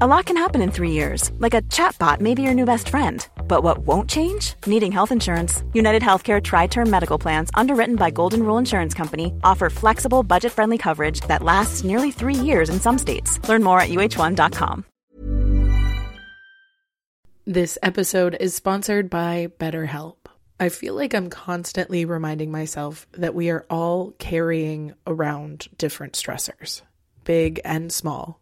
A lot can happen in three years, like a chatbot may be your new best friend. But what won't change? Needing health insurance. United Healthcare Tri Term Medical Plans, underwritten by Golden Rule Insurance Company, offer flexible, budget friendly coverage that lasts nearly three years in some states. Learn more at uh1.com. This episode is sponsored by BetterHelp. I feel like I'm constantly reminding myself that we are all carrying around different stressors, big and small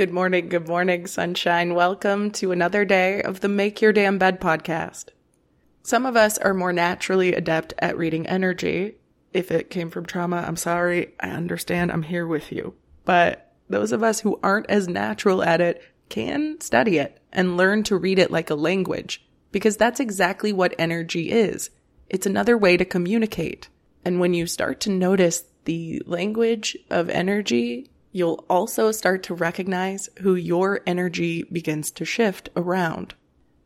Good morning, good morning, sunshine. Welcome to another day of the Make Your Damn Bed podcast. Some of us are more naturally adept at reading energy. If it came from trauma, I'm sorry. I understand. I'm here with you. But those of us who aren't as natural at it can study it and learn to read it like a language because that's exactly what energy is. It's another way to communicate. And when you start to notice the language of energy You'll also start to recognize who your energy begins to shift around.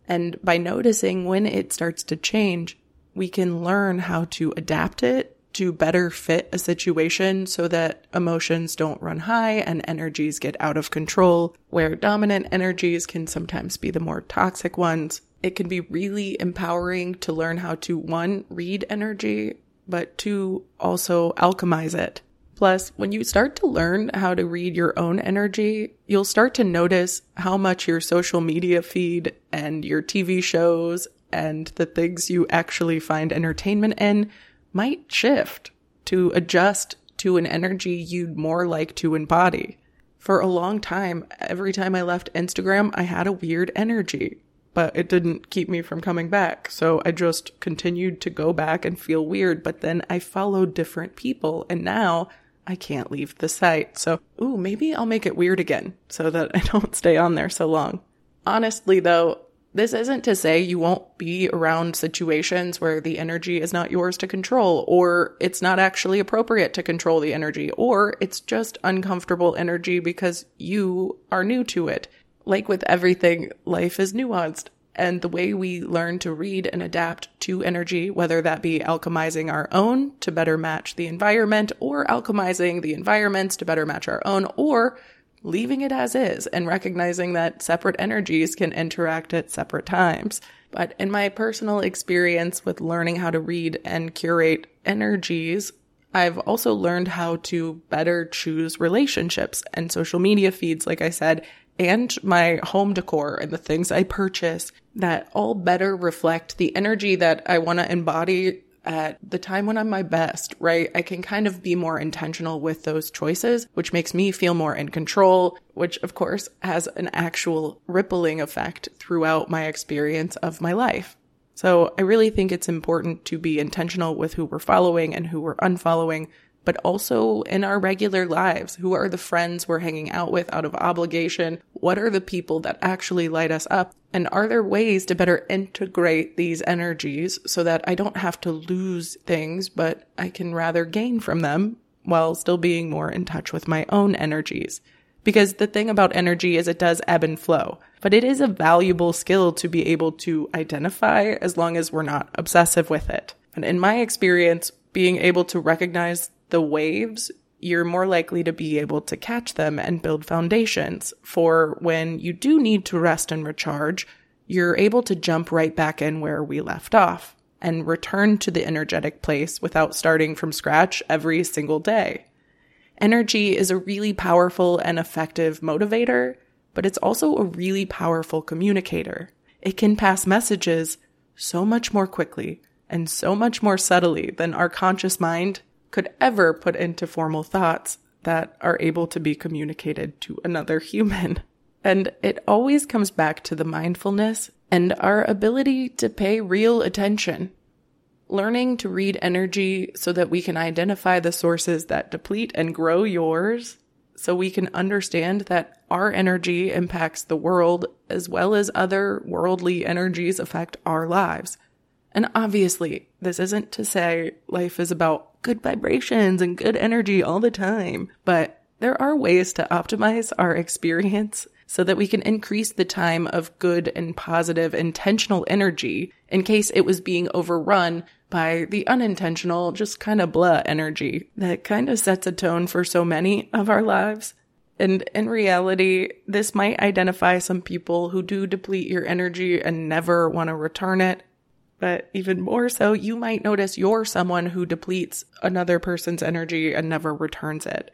And by noticing when it starts to change, we can learn how to adapt it to better fit a situation so that emotions don't run high and energies get out of control, where dominant energies can sometimes be the more toxic ones. It can be really empowering to learn how to one, read energy, but two, also alchemize it Plus, when you start to learn how to read your own energy, you'll start to notice how much your social media feed and your TV shows and the things you actually find entertainment in might shift to adjust to an energy you'd more like to embody. For a long time, every time I left Instagram, I had a weird energy, but it didn't keep me from coming back. So I just continued to go back and feel weird, but then I followed different people and now I can't leave the site. So, ooh, maybe I'll make it weird again so that I don't stay on there so long. Honestly, though, this isn't to say you won't be around situations where the energy is not yours to control, or it's not actually appropriate to control the energy, or it's just uncomfortable energy because you are new to it. Like with everything, life is nuanced and the way we learn to read and adapt to energy, whether that be alchemizing our own to better match the environment or alchemizing the environments to better match our own or leaving it as is and recognizing that separate energies can interact at separate times. But in my personal experience with learning how to read and curate energies, I've also learned how to better choose relationships and social media feeds, like I said, and my home decor and the things I purchase that all better reflect the energy that I want to embody at the time when I'm my best, right? I can kind of be more intentional with those choices, which makes me feel more in control, which of course has an actual rippling effect throughout my experience of my life. So I really think it's important to be intentional with who we're following and who we're unfollowing but also in our regular lives. Who are the friends we're hanging out with out of obligation? What are the people that actually light us up? And are there ways to better integrate these energies so that I don't have to lose things, but I can rather gain from them while still being more in touch with my own energies? Because the thing about energy is it does ebb and flow, but it is a valuable skill to be able to identify as long as we're not obsessive with it. And in my experience, being able to recognize the waves, you're more likely to be able to catch them and build foundations for when you do need to rest and recharge, you're able to jump right back in where we left off and return to the energetic place without starting from scratch every single day. Energy is a really powerful and effective motivator, but it's also a really powerful communicator. It can pass messages so much more quickly and so much more subtly than our conscious mind could ever put into formal thoughts that are able to be communicated to another human. And it always comes back to the mindfulness and our ability to pay real attention learning to read energy so that we can identify the sources that deplete and grow yours, so we can understand that our energy impacts the world as well as other worldly energies affect our lives. And obviously, this isn't to say life is about good vibrations and good energy all the time, but there are ways to optimize our experience so that we can increase the time of good and positive intentional energy in case it was being overrun by the unintentional, just kind of blah energy that kind of sets a tone for so many of our lives. And in reality, this might identify some people who do deplete your energy and never want to return it. But even more so, you might notice you're someone who depletes another person's energy and never returns it.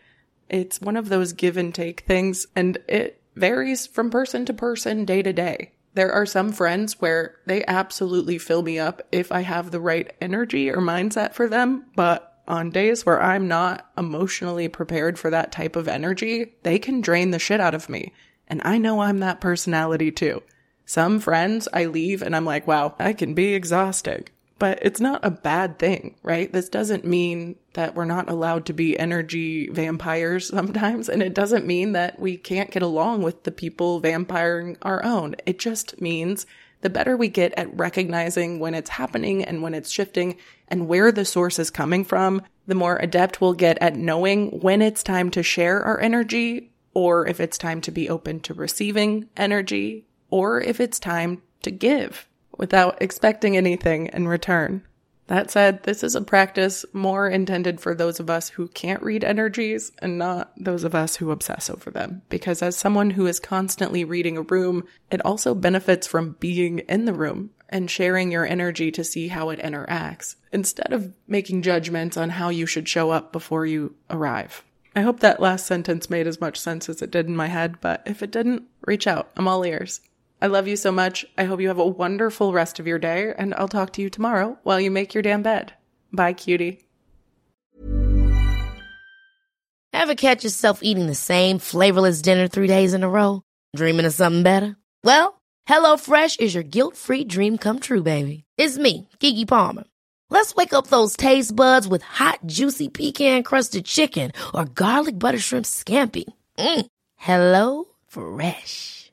It's one of those give and take things, and it varies from person to person, day to day. There are some friends where they absolutely fill me up if I have the right energy or mindset for them, but on days where I'm not emotionally prepared for that type of energy, they can drain the shit out of me. And I know I'm that personality too. Some friends I leave and I'm like, wow, I can be exhausting but it's not a bad thing, right? This doesn't mean that we're not allowed to be energy vampires sometimes. And it doesn't mean that we can't get along with the people vampiring our own. It just means the better we get at recognizing when it's happening and when it's shifting and where the source is coming from, the more adept we'll get at knowing when it's time to share our energy or if it's time to be open to receiving energy or if it's time to give without expecting anything in return. That said, this is a practice more intended for those of us who can't read energies and not those of us who obsess over them. Because as someone who is constantly reading a room, it also benefits from being in the room and sharing your energy to see how it interacts instead of making judgments on how you should show up before you arrive. I hope that last sentence made as much sense as it did in my head, but if it didn't, reach out. I'm all ears. I love you so much. I hope you have a wonderful rest of your day, and I'll talk to you tomorrow while you make your damn bed. Bye, cutie. Ever catch yourself eating the same flavorless dinner three days in a row? Dreaming of something better? Well, HelloFresh is your guilt free dream come true, baby. It's me, Keke Palmer. Let's wake up those taste buds with hot, juicy pecan crusted chicken or garlic butter shrimp scampi. Mm. Hello Fresh.